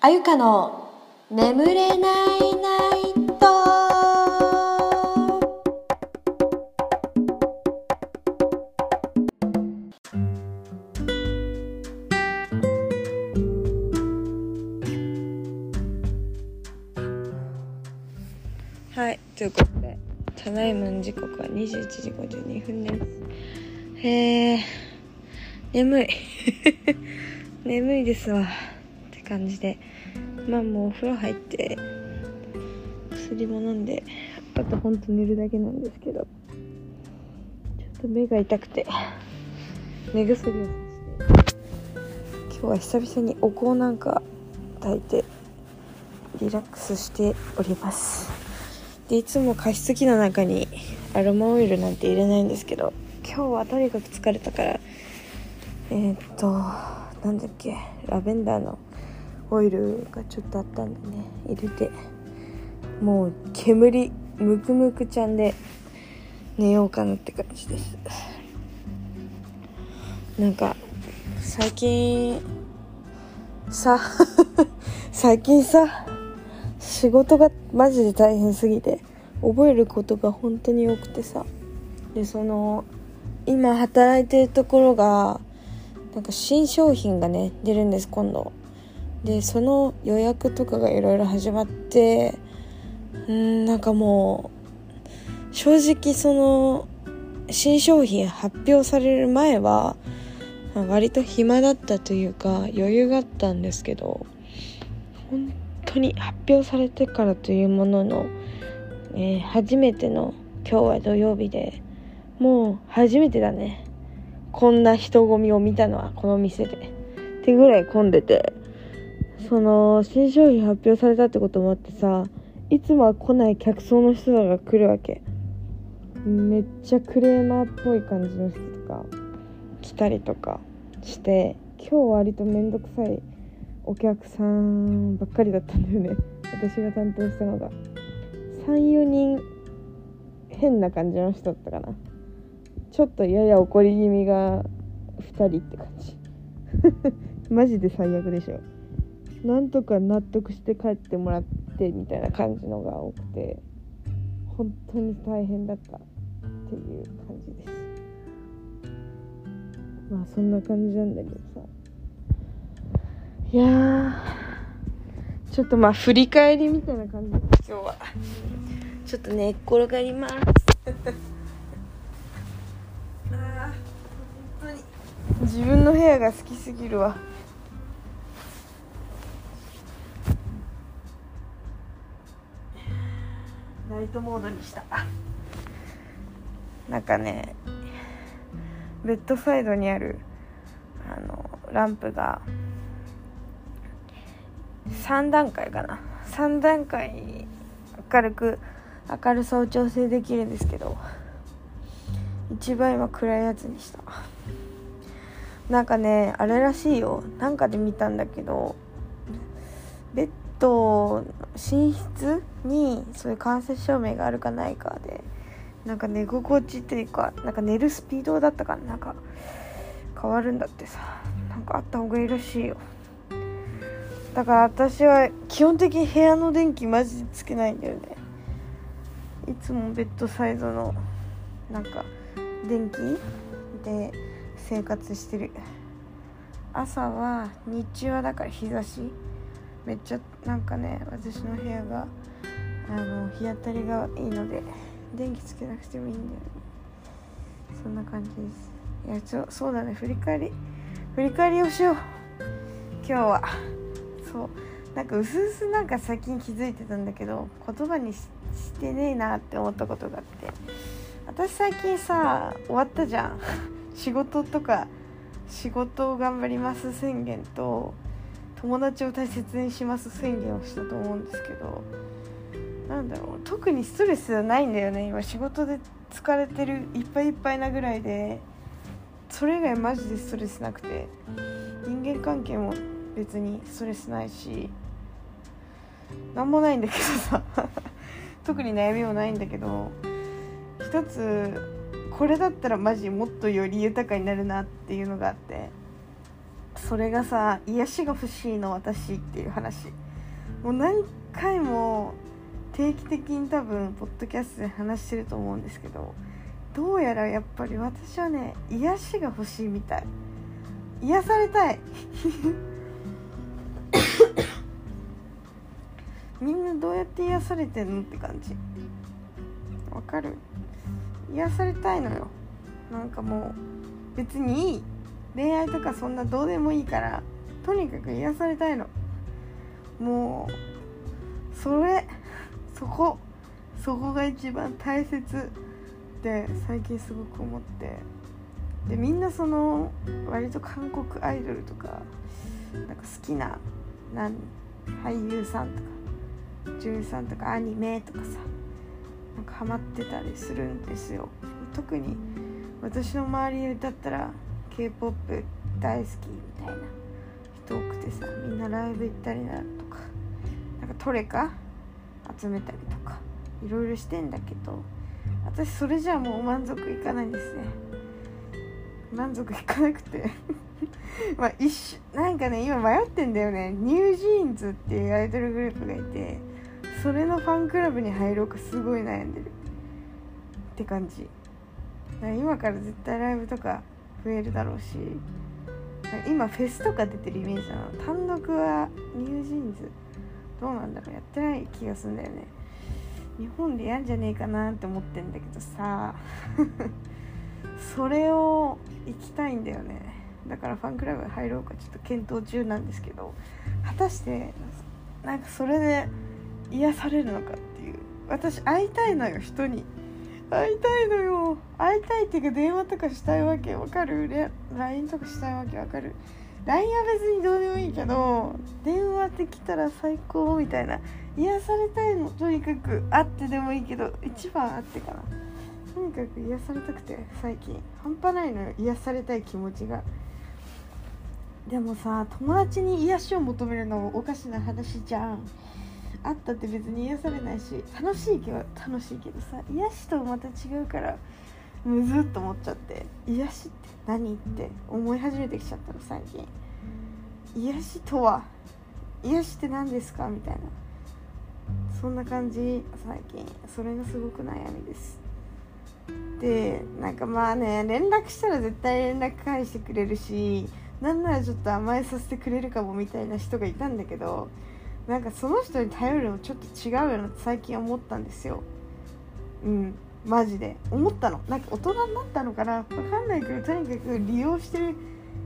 あゆかの眠れないナイトはい、ということで、ただいまの時刻は21時52分です。へえ、眠い。眠いですわ。感じで。まあもうお風呂入って、薬も飲んで、あとほんと寝るだけなんですけど、ちょっと目が痛くて、目薬をさして、今日は久々にお香なんか炊いて、リラックスしております。でいつも加湿器の中にアロマオイルなんて入れないんですけど今日はとにかく疲れたからえー、っとなんだっけラベンダーのオイルがちょっとあったんでね入れてもう煙ムクムクちゃんで寝ようかなって感じです。なんか最近さ 最近さ仕事がマジで大変すぎて覚えることが本当に多くてさ。でその今働いてるところがなんか新商品がね出るんです今度。でその予約とかがいろいろ始まってうんなんかもう正直その新商品発表される前は割と暇だったというか余裕があったんですけど本当に発表されてからというものの、えー初めての今日は土曜日でもう初めてだね。こんな人混みを見たのはこの店で。ってぐらい混んでて。その新商品発表されたってこともあってさいつもは来ない客層の人らが来るわけ。めっちゃクレーマーっぽい感じの人とか来たりとかして今日割と面倒くさいお客さんばっかりだったんだよね。私が担当したのが。34人変な感じの人だったかな。ちょっとやや怒り気味が2人って感じ。マジで最悪でしょ。なんとか納得して帰ってもらってみたいな感じのが多くて本当に大変だったっていう感じです。まあそんな感じなんだけどさ。いやーちょっとまあ振り返りみたいな感じです今日は。ちょっと寝っ転がります。あ本当に。自分の部屋が好きすぎるわ。ナイトモードにした。なんかねベッドサイドにあるあのランプが3段階かな。3段階明るく明るさを調整できるんですけど一番今暗いやつにした。なんかねあれらしいよ。なんかで見たんだけどベッド寝室にそういう間接照明があるかないかでなんか寝心地っていうかなんか寝るスピードだったかななんか変わるんだってさなんかあった方がいいらしいよ。だから私は基本的に部屋の電気マジでつけないんだよね。いつもベッドサイドのなんか電気で生活してる。朝は日中はだから日差し。めっちゃなんかね私の部屋があの日当たりがいいので電気つけなくてもいいんだよね。そんな感じです。いやちょそうだね。振り返り振り返りをしよう。今日は。そう。なんかうすうすなんか最近気づいてたんだけど言葉にししてねえなって思ったことがあって。私最近さ終わったじゃん。仕事とか仕事を頑張ります宣言と友達を大切にします宣言をしたと思うんですけどなんだろう特にストレスはないんだよね。今仕事で疲れてるいっぱいいっぱいなぐらいでそれ以外マジでストレスなくて人間関係も別にストレスないしなんもないんだけどさ 特に悩みもないんだけど一つこれだったらマジもっとより豊かになるなっていうのがあってそれがさ癒しが欲しいの私っていう話。もう何回も定期的に多分ポッドキャストで話してると思うんですけどどうやらやっぱり私はね癒しが欲しいみたい。癒されたい。みんなどうやって癒されてんのって感じ。わかる？癒されたいのよ。なんかもう別にいい恋愛とかそんなどうでもいいからとにかく癒されたいの。もうそれそこそこが一番大切って最近すごく思って。でみんなその割と韓国アイドルとかなんか好きななん俳優さんとか女優さんとかアニメとかさなんかハマってたりするんですよ。特に私の周りだったら k p o p 大好きみたいな人多くてさみんなライブ行ったりなとかなんかトレカ集めたりとかいろいろしてんだけど私それじゃあもう満足いかないですね。満足いかなくて。まあ一瞬なんかね今迷ってんだよね。ニュージーンズっていうアイドルグループがいてそれのファンクラブに入ろうかすごい悩んでるって感じ。今から絶対ライブとか増えるだろうし。今フェスとか出てるイメージなの。単独はニュージーンズ。どうなんだろう。やってない気がするんだよね。日本でやんじゃねえかなって思ってんだけどさ。それを行きたいんだよね。だからファンクラブ入ろうかちょっと検討中なんですけど。果たしてなんかそれで癒されるのかっていう。私会いたいのよ人に。会いたいのよ。会いたいっていうか電話とかしたいわけ。わかる？LINE とかしたいわけわかる？LINE は別にどうでもいいけど電話って来たら最高みたいな。癒されたいの。とにかく会ってでもいいけど一番会ってかなとにかく癒されたくて最近。半端ないのよ。癒されたい気持ちが。でもさ友達に癒しを求めるのもおかしな話じゃん。あったって別に癒されないし楽しいけど楽しいけどさ癒しとまた違うからむずっと思っちゃって癒しって何って思い始めてきちゃったの最近。癒しとは癒しって何ですかみたいな。そんな感じ最近。それがすごく悩みです。でなんかまあね連絡したら絶対連絡返してくれるしなんならちょっと甘えさせてくれるかもみたいな人がいたんだけどなんかその人に頼るのちょっと違うよなって最近思ったんですよ。うんマジで。思ったの。なんか大人になったのかな。分かんないけどとにかく利用してる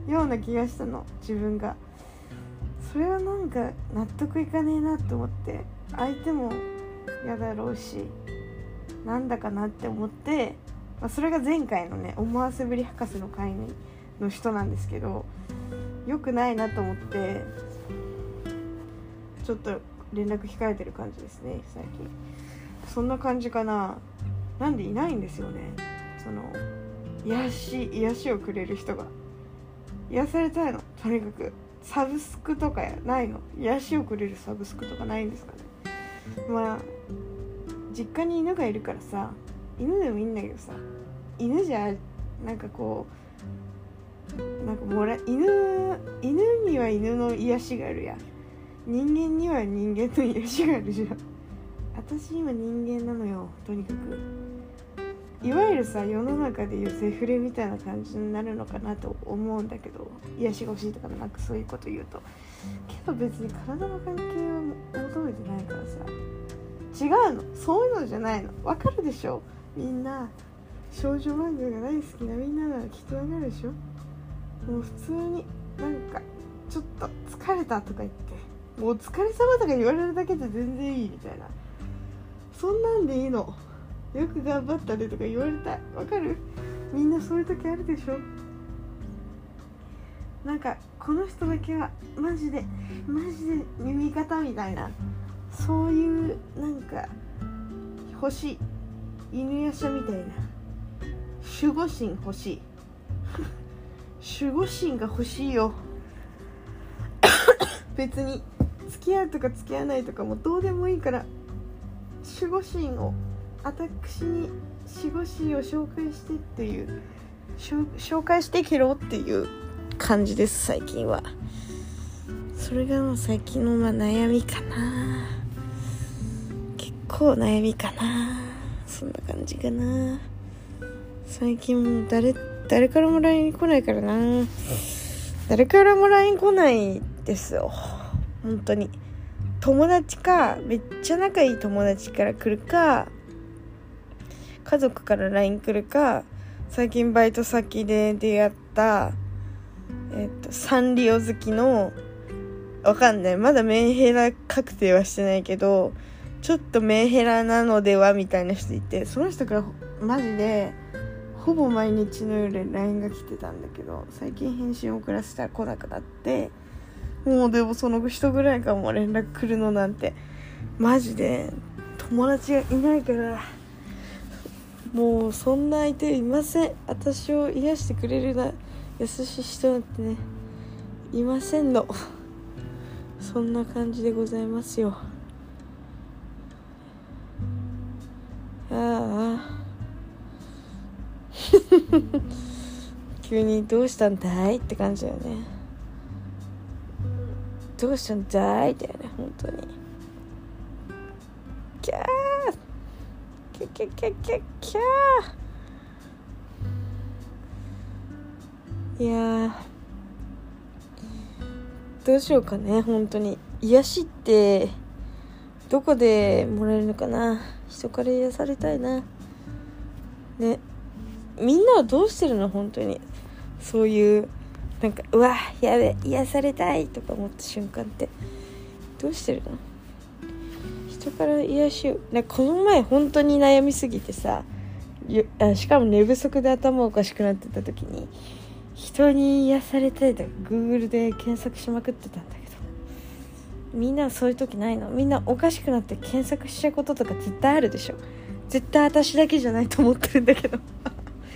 ような気がしたの。自分が。それはなんか納得いかねえなって思って。相手も嫌だろうしなんだかなって思って、まあ、それが前回のね思わせぶり博士の会の人なんですけど良くないなと思ってちょっと連絡控えてる感じですね最近。そんな感じかな。なんでいないんですよね。その癒し癒しをくれる人が。癒されたいの。とにかくサブスクとかないの。癒しをくれるサブスクとかないんですかね。まあ実家に犬がいるからさ犬でもいいんだけどさ犬じゃなんかこうなんかもら犬犬には犬の癒しがあるやん。人間には人間の癒しがあるじゃん。私今人間なのよとにかく。いわゆるさ世の中でいうセフレみたいな感じになるのかなと思うんだけど癒しが欲しいとかなんかそういうこと言うと。けど別に体の関係を求めてないからさ。違うの。そういうのじゃないの。わかるでしょ。みんな少女漫画が大好きなみんなならきっとわかるでしょ。もう普通になんかちょっと疲れたとか言って。もうお疲れ様とか言われるだけで全然いいみたいな。そんなんでいいの？よく頑張ったねとか言われたい。わかる？みんなそういう時あるでしょ？なんかこの人だけはマジでマジで耳方みたいな。そういうなんか欲しい。犬やしゃみたいな。守護神欲しい。守護神が欲しいよ。別に。付き合うとか付き合わないとかもどうでもいいから守護神を私に守護神を紹介してっていう紹介してケロっていう感じです最近は。それがもう最近のま悩みかな。結構悩みかな。そんな感じかな。最近もう誰誰からも LINE 来ないからな。誰からも LINE 来ないですよ。本当に。友達かめっちゃ仲いい友達から来るか家族から LINE 来るか最近バイト先で出会ったえっとサンリオ好きのわかんない。まだメンヘラ確定はしてないけどちょっとメンヘラなのではみたいな人いてその人からマジでほぼ毎日のように LINE が来てたんだけど最近返信遅らせたら来なくなってもうでもその人ぐらいかも連絡来るのなんてマジで友達がいないからもうそんな相手いません。私を癒してくれるな優しい人なんてねいませんの。そんな感じでございますよ。ああ。急に「どうしたんだい?」って感じだよね。どうしたんだい？だよね本当に。キャー。キャキャキャキャキャー。いやどうしようかね本当に。癒しってどこでもらえるのかな？人から癒されたいな。ね。みんなはどうしてるの？本当に。そういうなんかうわやべ癒されたいとか思った瞬間ってどうしてるの？人から癒しをなんかこの前本当に悩みすぎてさあしかも寝不足で頭おかしくなってた時に人に癒されたいとか Google で検索しまくってたんだけどみんなそういう時ないの？みんなおかしくなって検索しちゃうこととか絶対あるでしょ？絶対私だけじゃないと思ってるんだけど。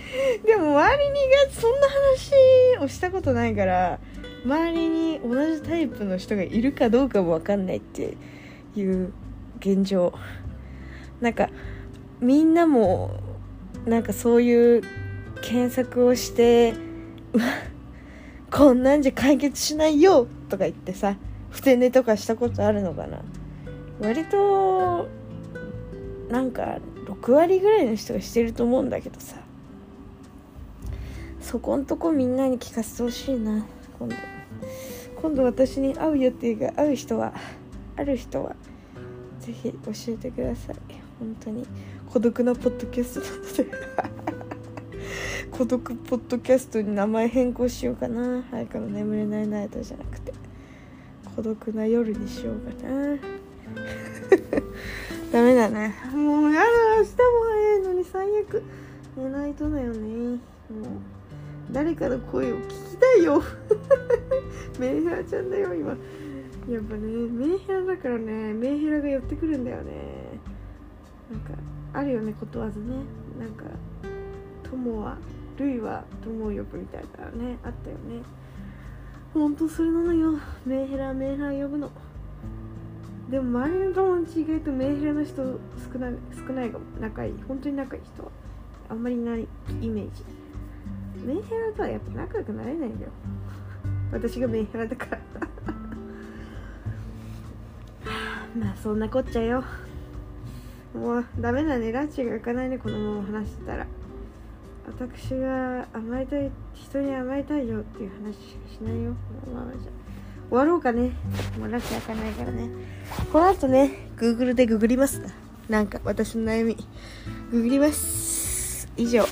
でも周りにがそんな話をしたことないから周りに同じタイプの人がいるかどうかも分かんないっていう現状。なんかみんなもなんかそういう検索をして こんなんじゃ解決しないよとか言ってさふて寝とかしたことあるのかな。割となんか6割ぐらいの人がしてると思うんだけどさ。そこんとこみんなに聞かせてほしいな。今度。今度私に会う予定が会う人はある人はぜひ教えてください。本当に。孤独なポッドキャストなので。孤独ポッドキャストに名前変更しようかな。早くの眠れないナイトじゃなくて。孤独な夜にしようかな。ダメだねもうやだ。明日も早いのに最悪。寝ないとだよね。もう。誰かの声を聞きたいよ。メンヘラちゃんだよ今。やっぱねメンヘラだからねメンヘラが寄ってくるんだよね。なんかあるよねことわずね。なんか友は類は友を呼ぶみたいなねあったよね。ほんとそれなのよ。メンヘラメンヘラ呼ぶの。でも周りの友達意外とメンヘラの人少ない少ないかも。仲いい。本当に仲いい人は。あんまりいないイメージ。メンヘラとはやっぱ仲良くなれないんだよ。私がメンヘラだから。まあそんなこっちゃよ。もうダメだね。ランチが開かないね。このまま話してたら。私が甘えたい人に甘えたいよっていう話ししないよ。このままじゃ。終わろうかね。もうランチ開かないからね。この後ね Google でググります。なんか私の悩み。ググります。以上。